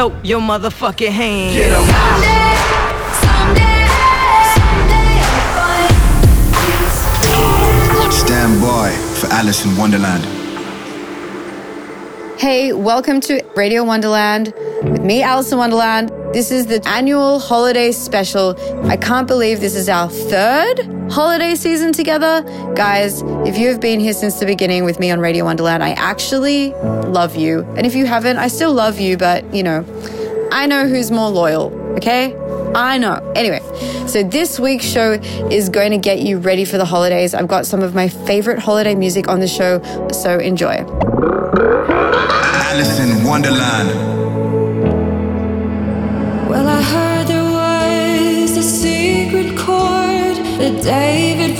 Throw your motherfucking hand. Get 'em. Stand by for Alison Wonderland. Hey, welcome to Radio Wonderland with me, Alison Wonderland. This is the annual holiday special. I can't believe this is our third holiday season together. Guys, if you have been here since the beginning with me on Radio Wonderland, I actually love you. And if you haven't, I still love you, but you know, I know who's more loyal, okay? I know. Anyway, so this week's show is going to get you ready for the holidays. I've got some of my favorite holiday music on the show, so enjoy. Alison Wonderland. David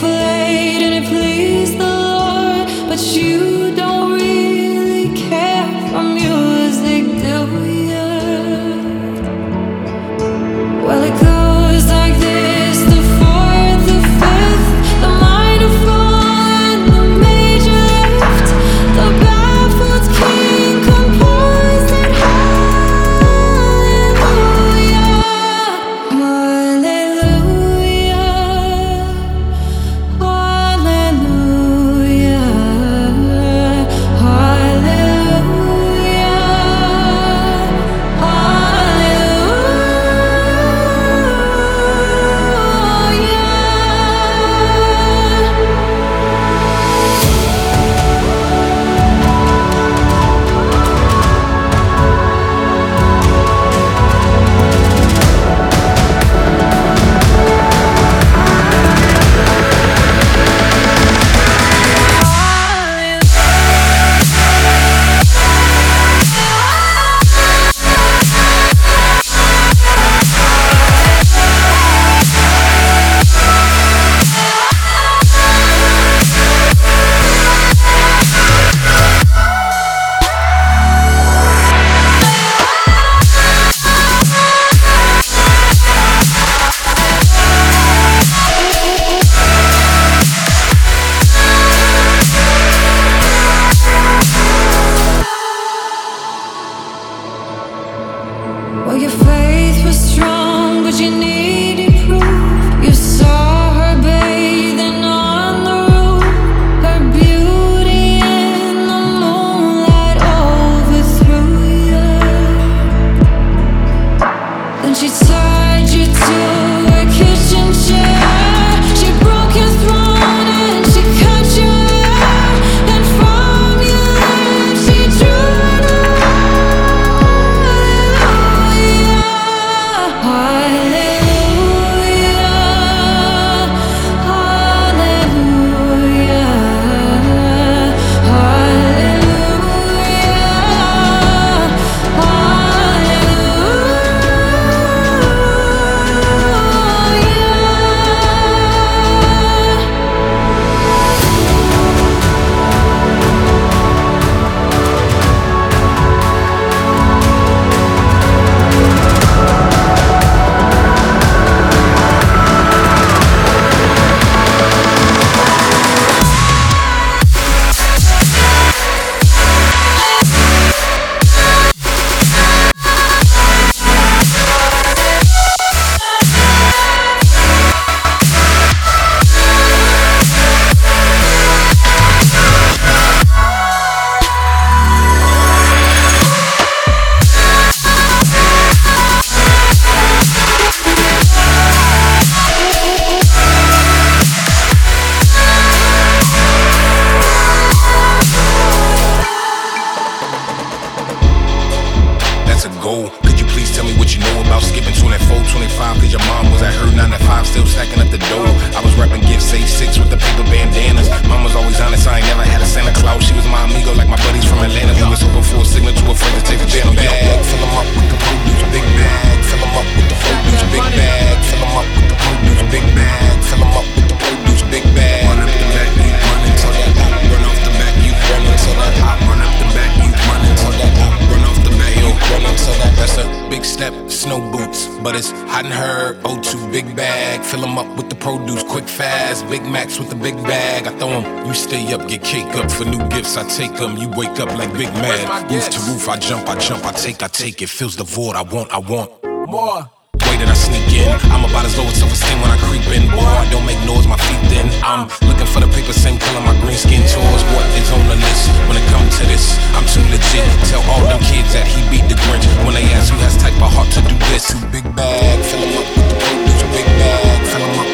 stay up, get cake up for new gifts. I take 'em, you wake up like Big Mad. Roof to roof, I jump, I jump, I take, I take. It fills the void. I want, I want more way that I sneak in. I'm about as low as self-esteem when I creep in. Boy, I don't make noise, my feet thin. I'm looking for the paper, same color my green skin tours. What is on the list when it comes to this? I'm too legit. Tell all them kids that he beat the Grinch when they ask who has type of heart to do this. Too big bag, fill 'em up with the produce. Big bag, fill 'em up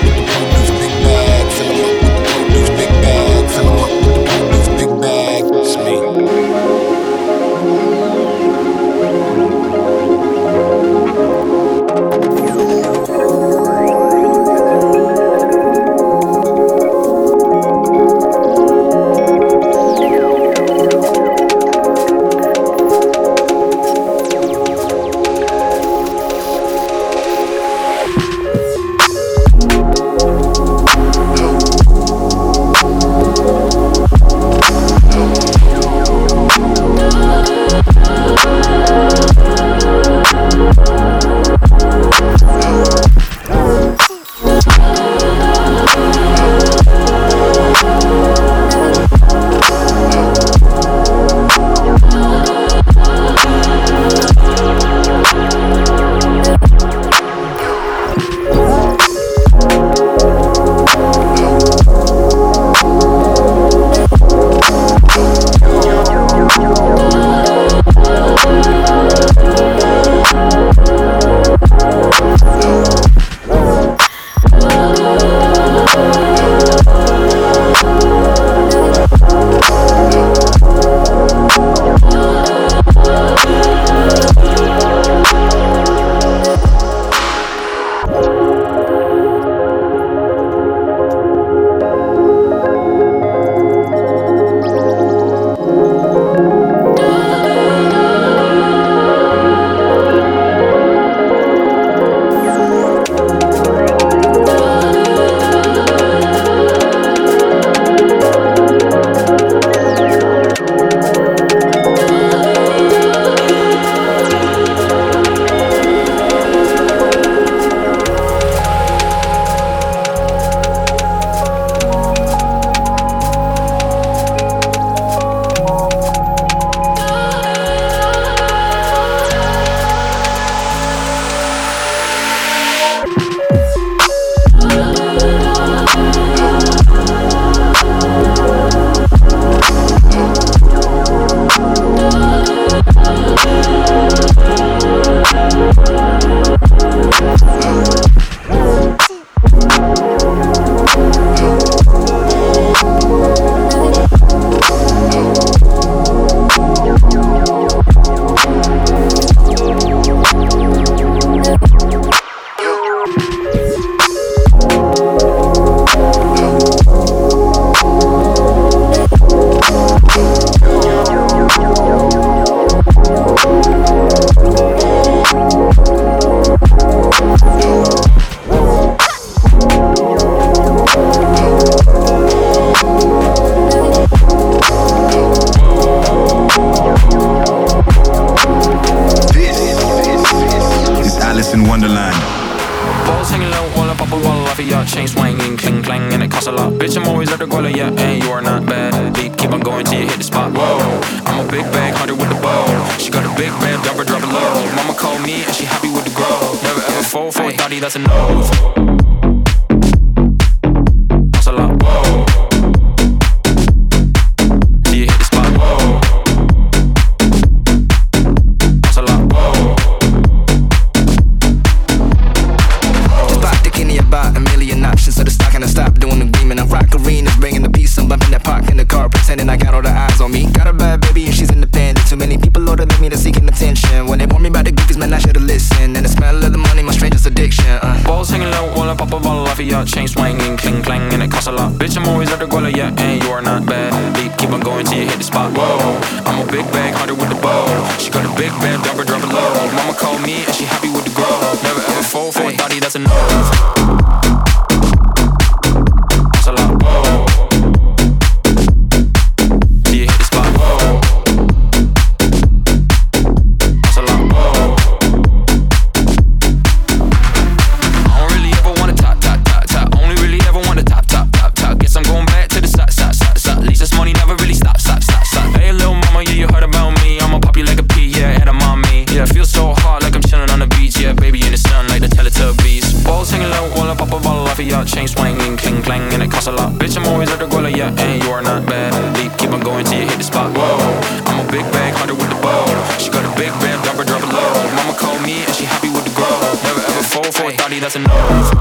your chain swinging, cling clang, and it costs a lot. Bitch, I'm always at the guala, yeah, and you are not bad. Beat, keep on going till you hit the spot. Whoa, I'm a big bag hunter with the bow. She got a big band, drop her, drop low. Mama called me and she happy with the grow. Never ever fall for a thotty, that's a no. A ball off of your chain swinging, cling clang, and it costs a lot. Bitch, I'm always at the guala, yeah, and you are not bad. Beat, keep on going till you hit the spot. Whoa, I'm a big bag hunter with the bow. She got a big drop her, drop it low. Mama called me and she happy with the grow. Never ever fall for a thotty, that's a no. For a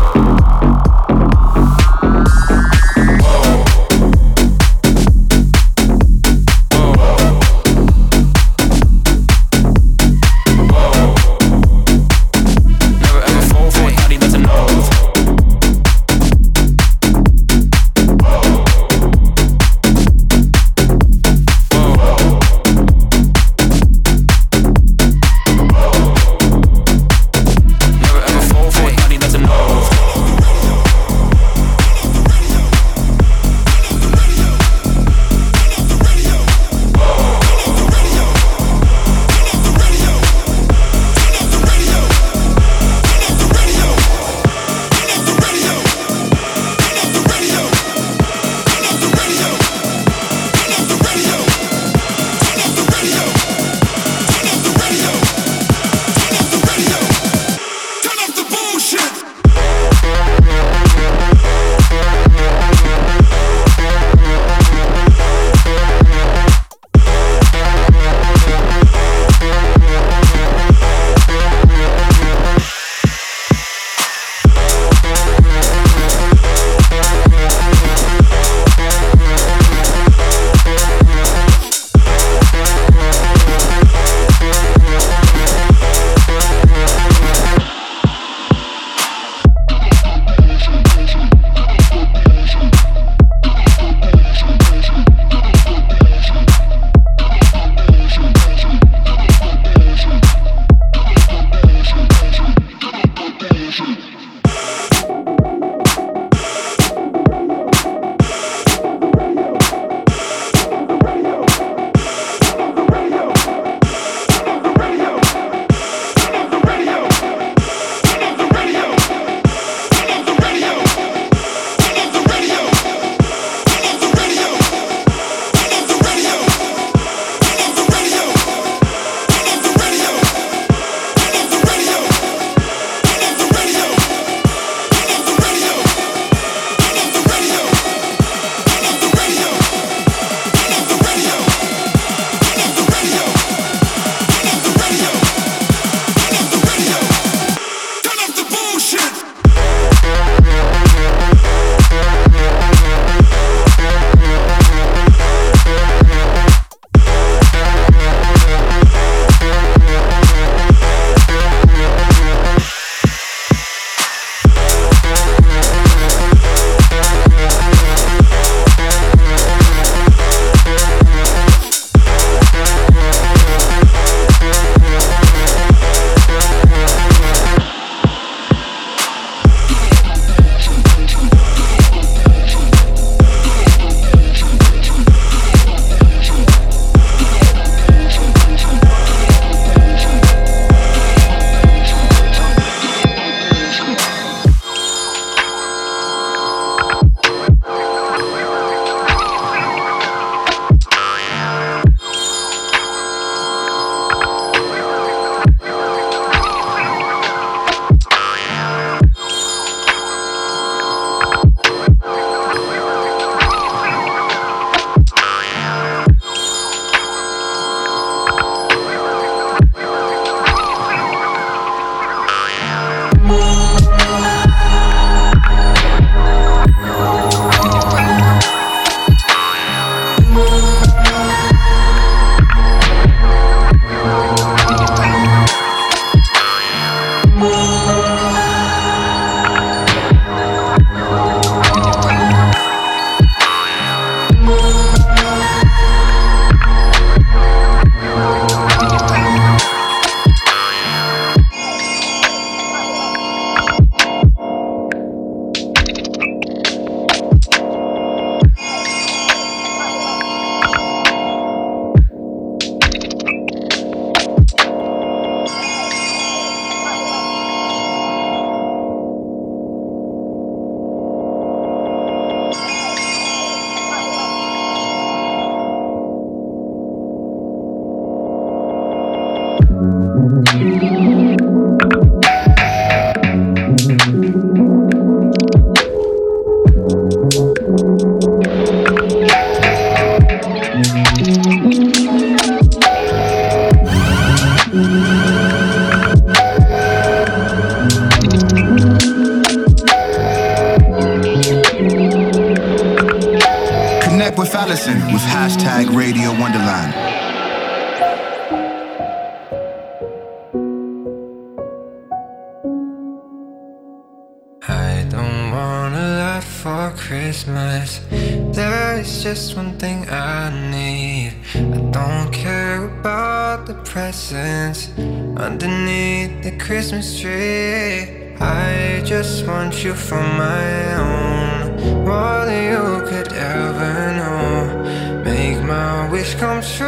come true.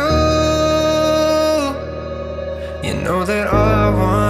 You know that all I want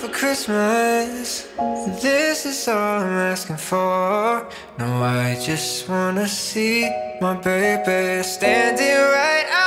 for Christmas. This is all I'm asking for. No, I just wanna see my baby standing right outside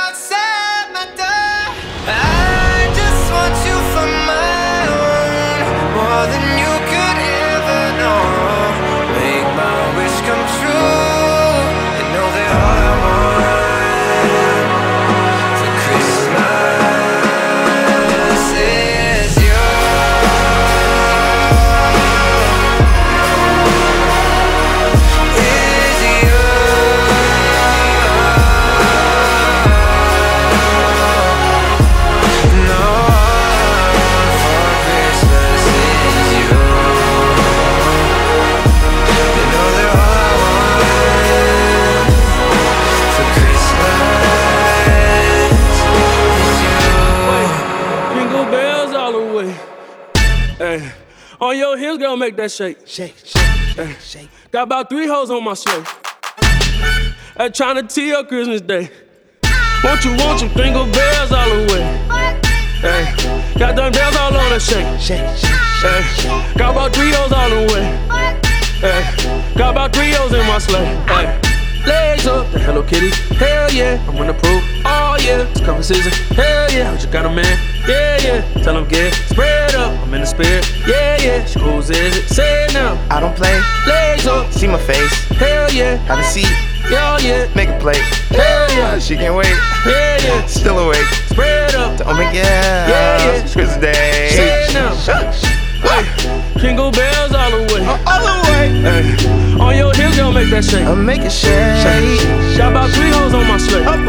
hips, girl, make that shake. Shake, shake, hey. shake. Got about three hoes on my sleigh. Hey, trying to tee up Christmas Day. Won't you want some jingle bells all the way? Hey, got them bells all on the shake. Shake, shake, hey. Got about three hoes all the way. Hey, got about three hoes in my sleigh. Hey. Legs up, the Hello Kitty. Hell yeah, I'm gonna prove. Oh yeah, it's cover season. Hell yeah, you got a man. Yeah yeah, tell him get spread up. I'm in the spirit. Yeah yeah, schools is it? Say it now. I don't play. Legs up, See my face. hell yeah, Have a seat. yeah yeah, Make a plate. hell yeah, She can't wait. yeah yeah, Still awake. spread up. Oh my god. Yeah, yeah. It's Christmas Day. Say it now. Hey, jingle bells all the way. All the way. That shake. Make it shake. Got about three hoes on my sleigh. Up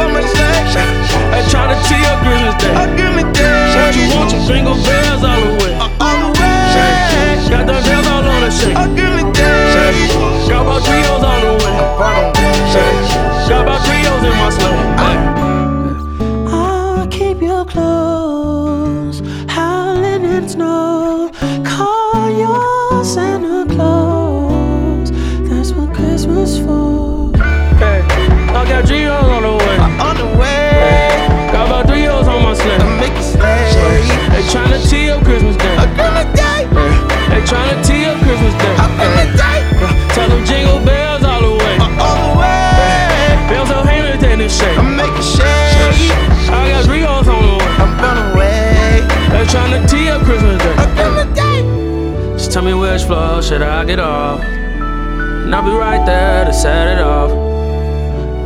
shit, I get off. And I'll be right there to set it off.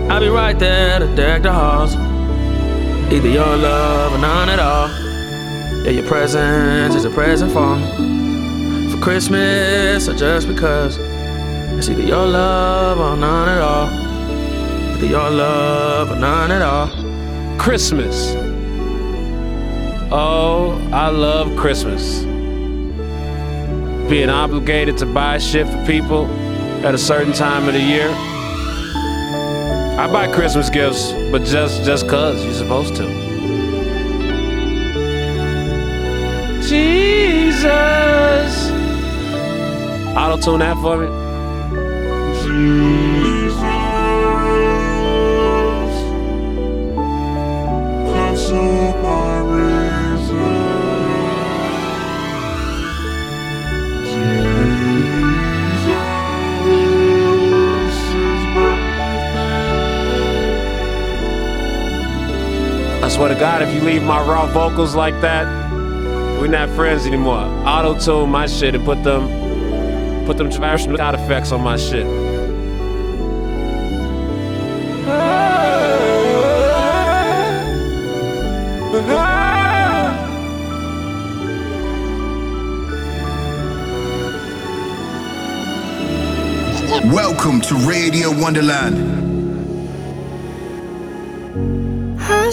I'll be right there to deck the halls. Either your love or none at all. Yeah, your presence is a present for me. For Christmas or just because. It's either your love or none at all. Either your love or none at all. Christmas. Oh, I love Christmas. Being obligated to buy shit for people at a certain time of the year. I buy Christmas gifts, but just just cause you're supposed to. Jesus. Auto tune that for me. Swear to God, if you leave my raw vocals like that, we're not friends anymore. Auto tune my shit and put them put them traditional sound effects on my shit. Welcome to Radio Wonderland.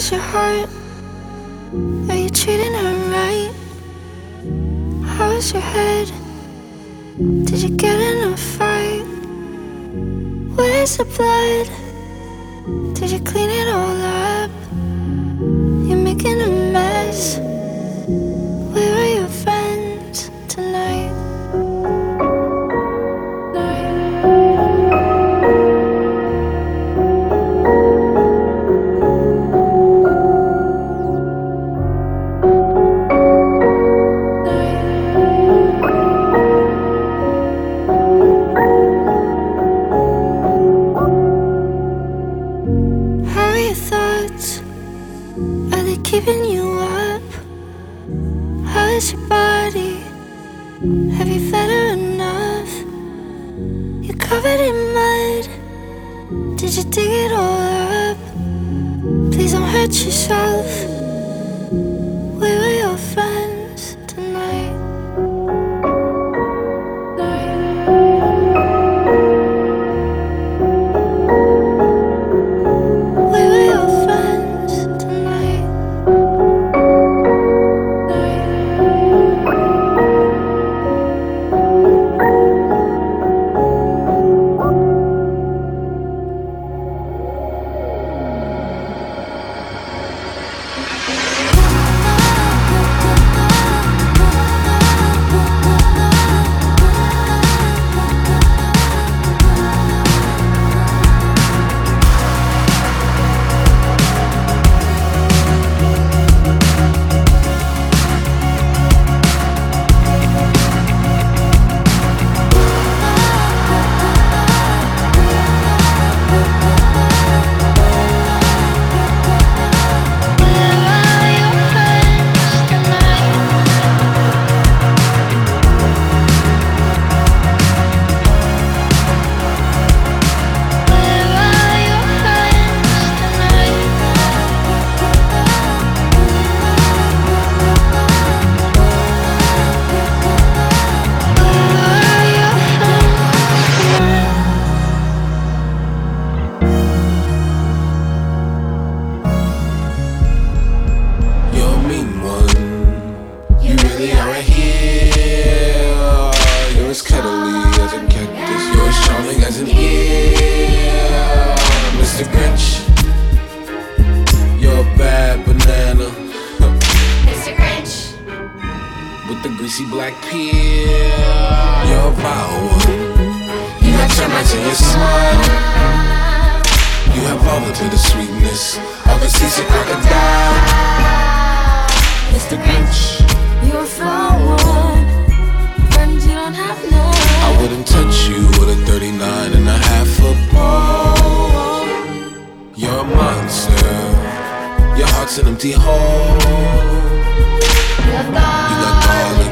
How's your heart? Are you treating her right? How's your head? Did you get in a fight? Where's the blood? Termites in your smile. You have all the bitter sweetness of a seasick crocodile. Mr. Grinch. You're a flower. Friends you don't have none. I wouldn't touch you with a 39 and a half foot pole. You're a monster. Your heart's an empty hole. You got garlic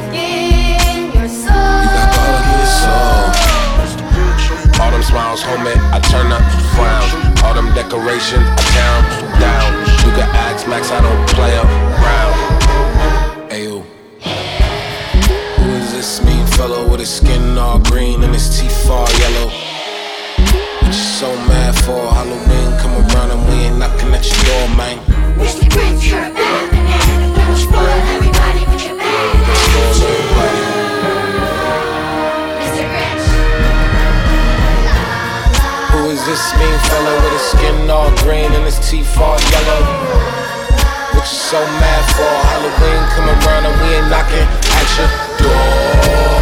smiles, homie. I turn up, frown. All them decorations, I down, down. You can ask Max, I don't play around. Ayo. Who is this mean fellow with his skin all green and his teeth all yellow? What you so mad for? Halloween come around and we ain't knocking at your door, man. Mr. Grinch, you're a this mean fellow with his skin all green and his teeth all yellow? What you so mad for? Halloween and we ain't knocking at your door.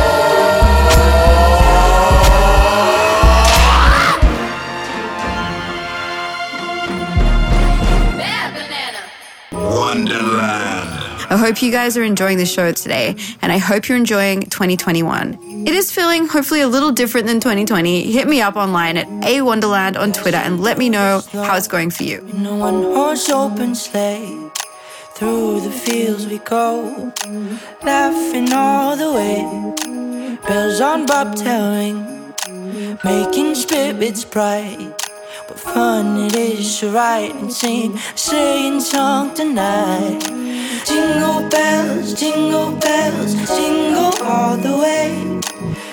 Wonderland. I hope you guys are enjoying the show today, and I hope you're enjoying 2021. It is feeling hopefully a little different than 2020. Hit me up online at A Wonderland on Twitter and let me know how it's going for you. In a one horse open sleigh, through the fields we go, laughing all the way. Bells on bobtail ring, making spirits bright. What fun it is to ride and sing sleighing song tonight. Jingle bells, jingle bells, jingle all the way.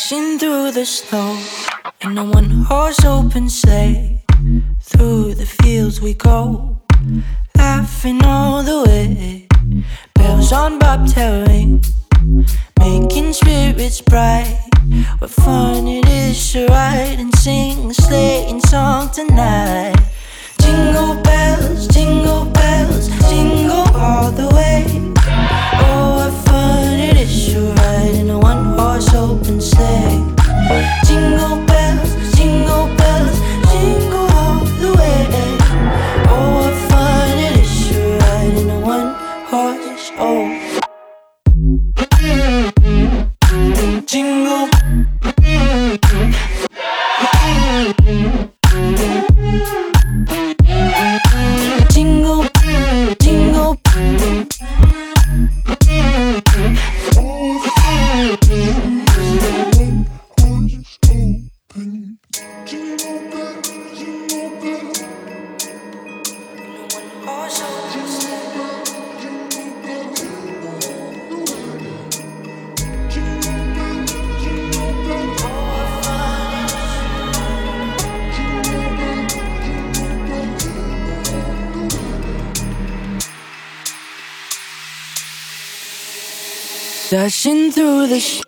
Way. Dashing through the snow in a one horse open sleigh. Through the fields we go, laughing all the way. Bells on bobtail ring, making spirits bright. What fun it is to ride and sing a sleighing song tonight. Jingle bells, jingle bells, jingle all the way. Jingle. Dashing through the sh-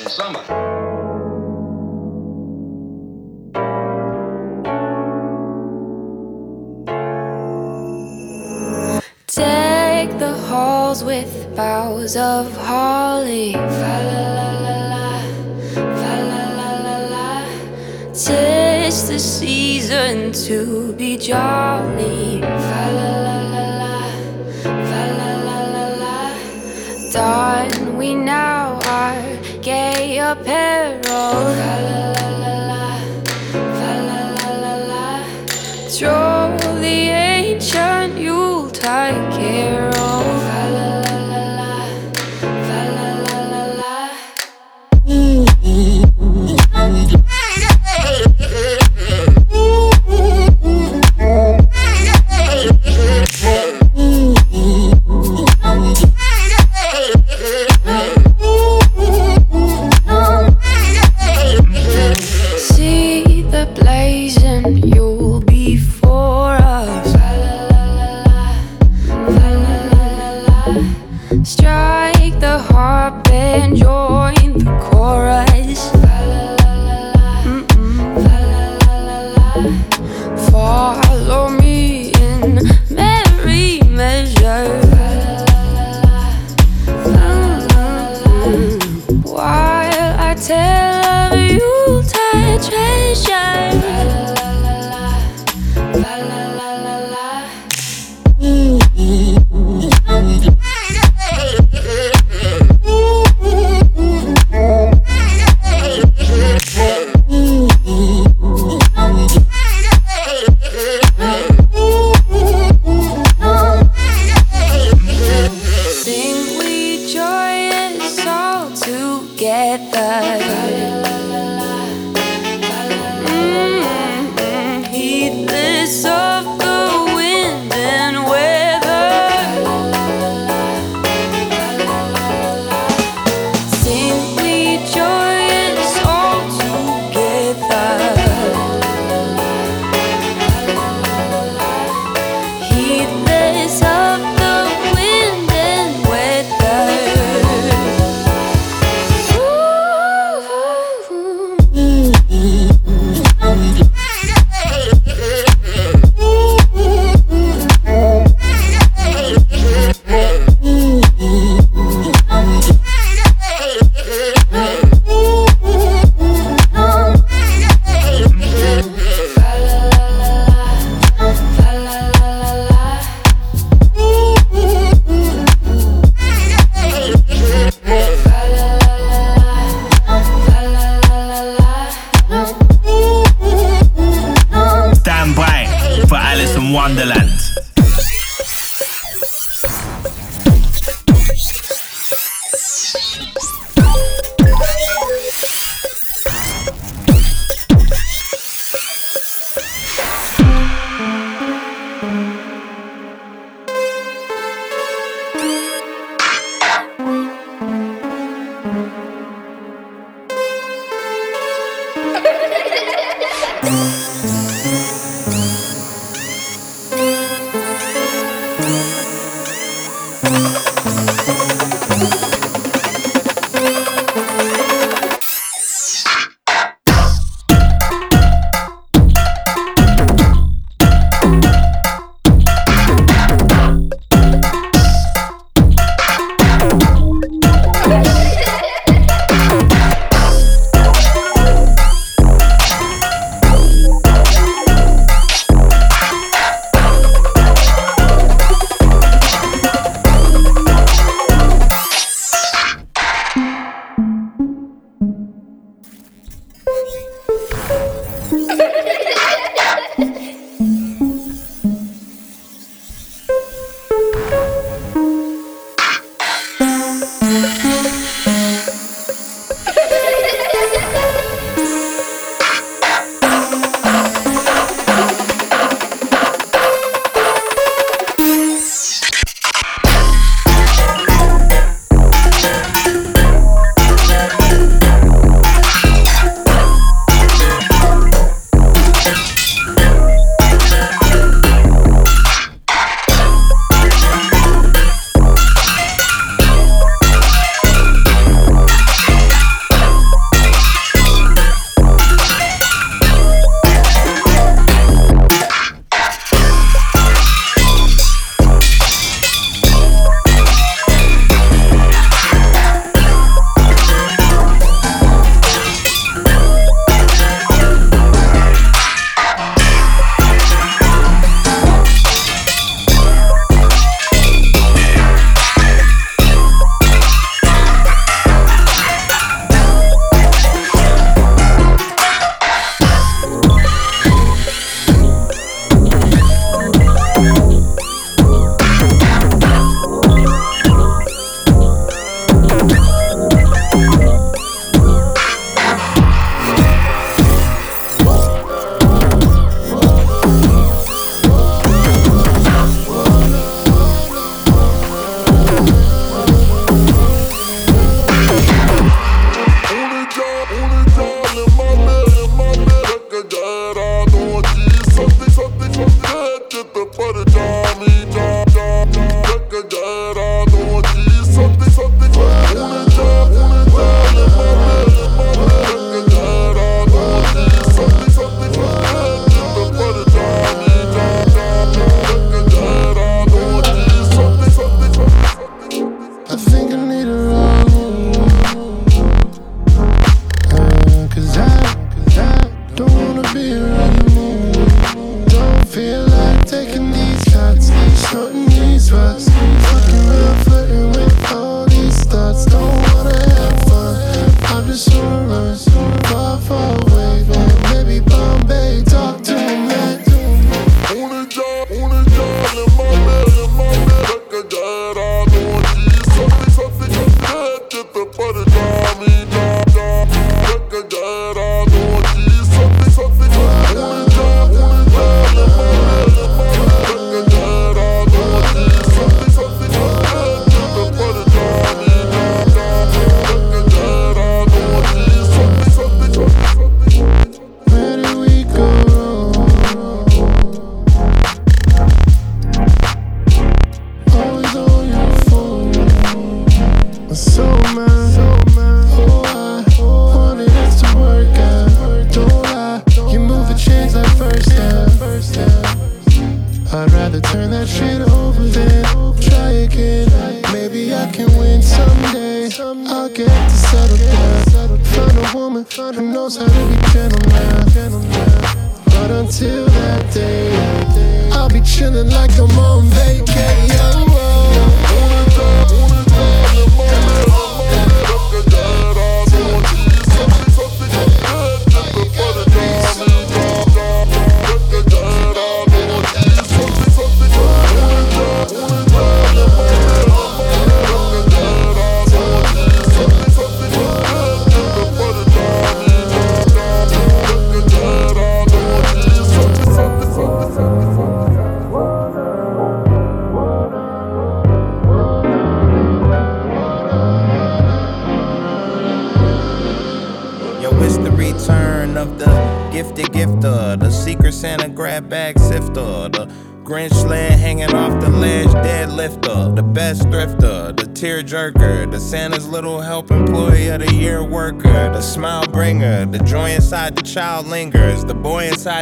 in summer. Deck the halls with boughs of holly. La la la la, la la la la. Tis the season to be jolly. pair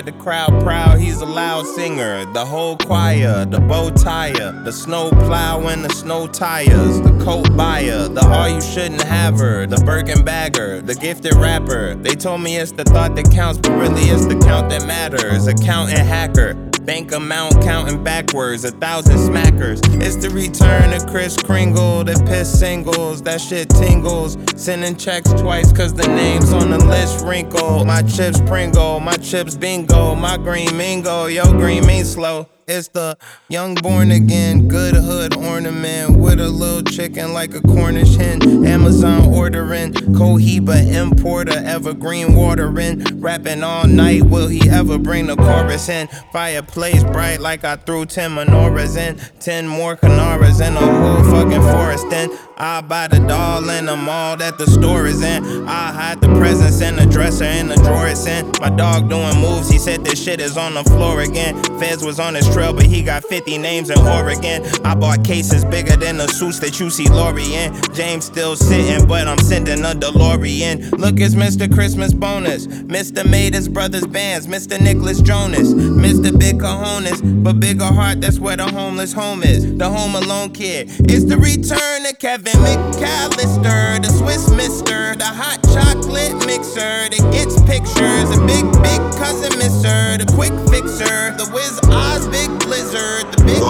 the crowd proud he's a loud singer, the whole choir, the bow tire, the snow plow and the snow tires, the coat buyer, the all you shouldn't have her, the Birkin bagger, the gifted rapper. They told me it's the thought that counts, but really it's the count that matters. Accountant hacker. Bank amount counting backwards, a thousand smackers. It's the return of Kris Kringle, the piss singles, that shit tingles. Sending checks twice, cause the name's on the list wrinkle. My chips Pringle, my chips bingo, my green mingo, yo green mean slow. It's the young born again, good hood ornament with a little chicken like a Cornish hen. Amazon ordering, Cohiba importer, evergreen watering. Rapping all night, will he ever bring the chorus in? Fireplace bright like I threw 10 menorahs in. 10 more Canaras and a whole fucking forest in. I buy the doll in the mall that the store is in. I hide the presents in the dresser in the drawer it's in. My dog doing moves, he said this shit is on the floor again. Feds was on his trail, but he got 50 names in Oregon. I bought cases bigger than the suits that you see Lori in. James still sitting, but I'm sending a DeLorean. Look, it's Mr. Christmas bonus. Mr. made his brother's bands. Mr. Nicholas Jonas. Mr. Big Cojones, but bigger heart, that's where the homeless home is. The home alone kid. It's the return of Kevin McAllister, the Swiss mister, the hot chocolate mixer that gets pictures. A big, big cousin mister. the quick fixer, the Wiz Oz big blizzard, the big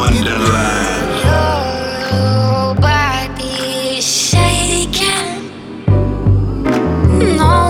Nobody's shaking. No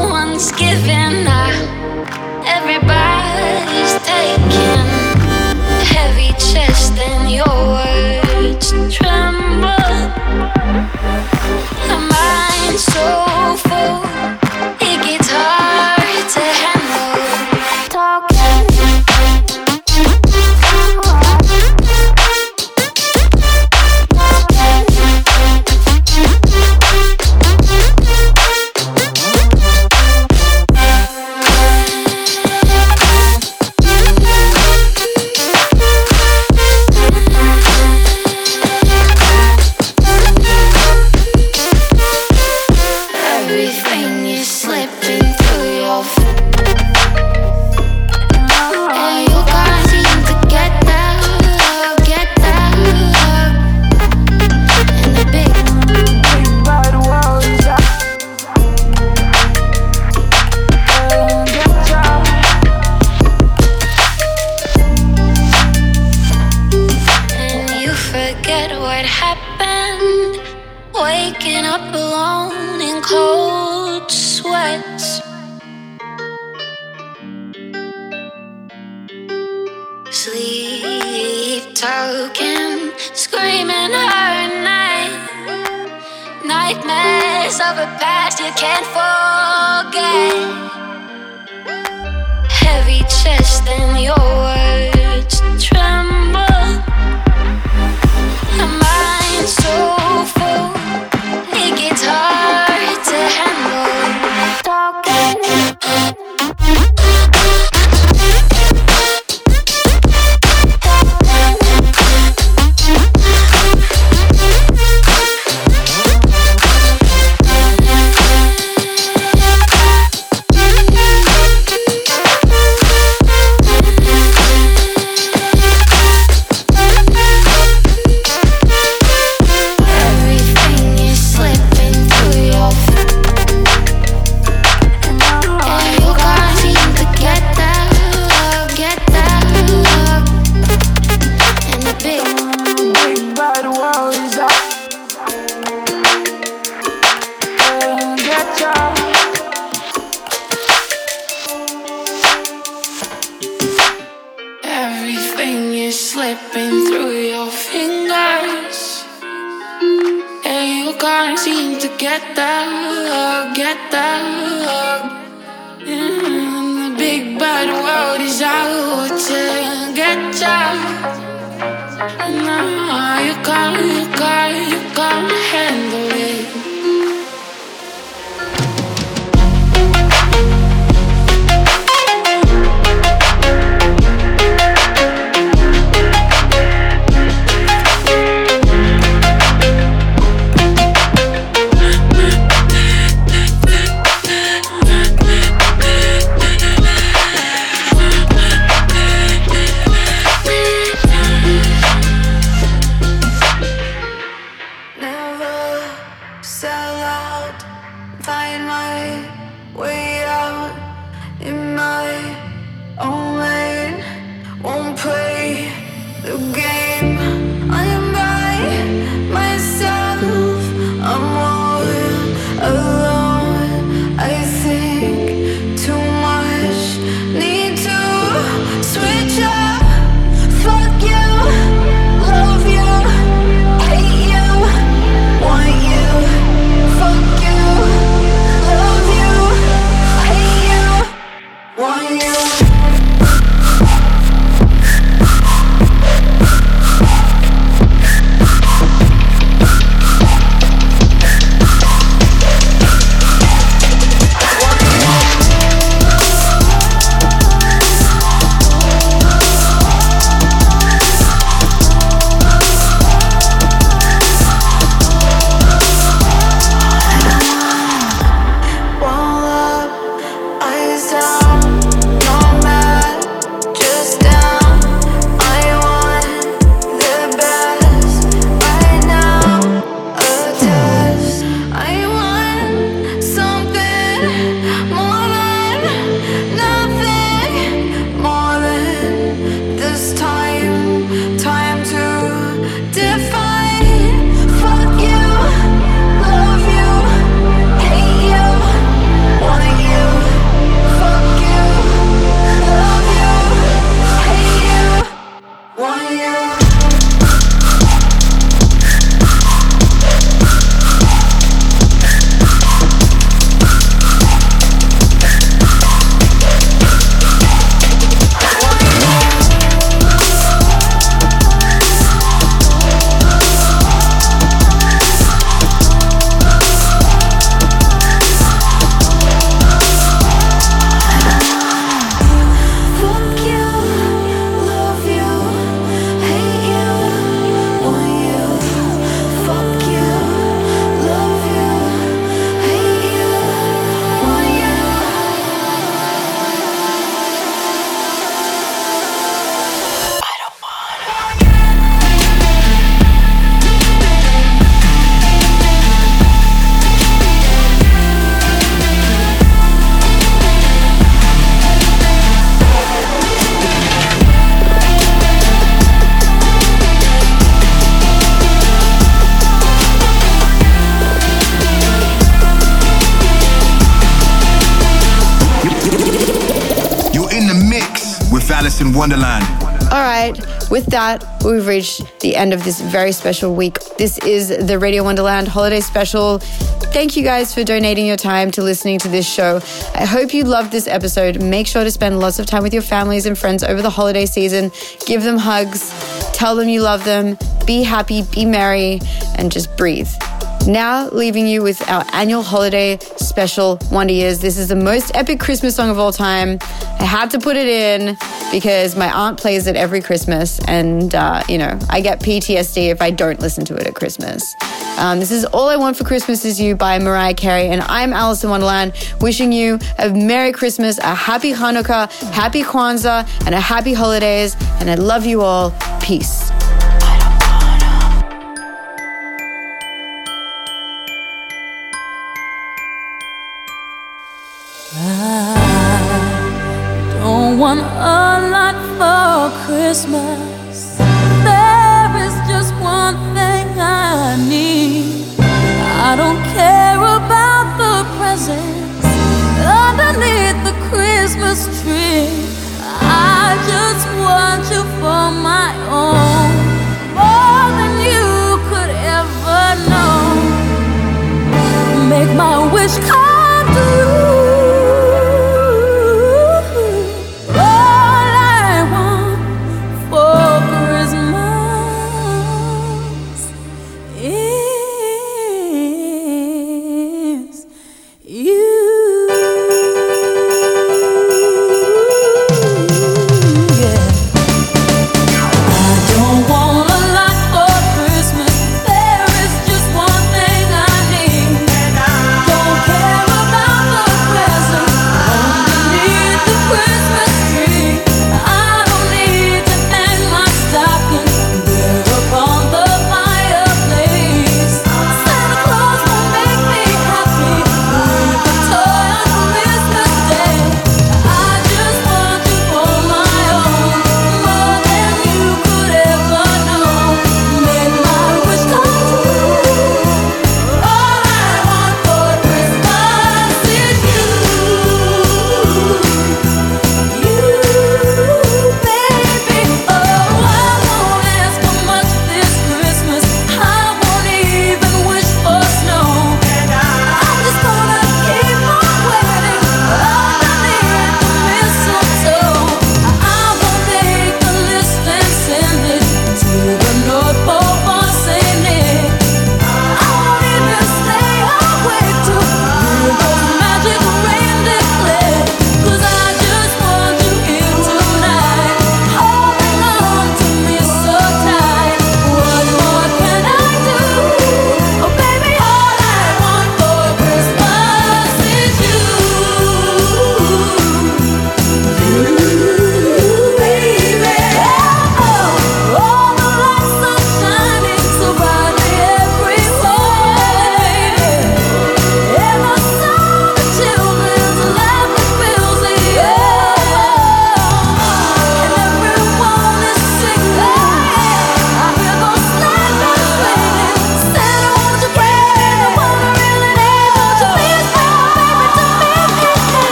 Wonderland. All right, with that, we've reached the end of this very special week. This is the Radio Wonderland holiday special. Thank you guys for donating your time to listening to this show. I hope you loved this episode. Make sure to spend lots of time with your families and friends over the holiday season. Give them hugs, tell them you love them, be happy, be merry, and just breathe. Now, leaving you with our annual holiday special, Wonder Years. This is the most epic Christmas song of all time. I had to put it in because my aunt plays it every Christmas, and uh, you know, I get PTSD if I don't listen to it at Christmas. Um, this is All I Want for Christmas Is You by Mariah Carey, and I'm Alison Wonderland, wishing you a Merry Christmas, a Happy Hanukkah, Happy Kwanzaa, and a Happy Holidays, and I love you all. Peace. I don't want more Christmas. There is just one thing I need. I don't care about the presents underneath the Christmas tree.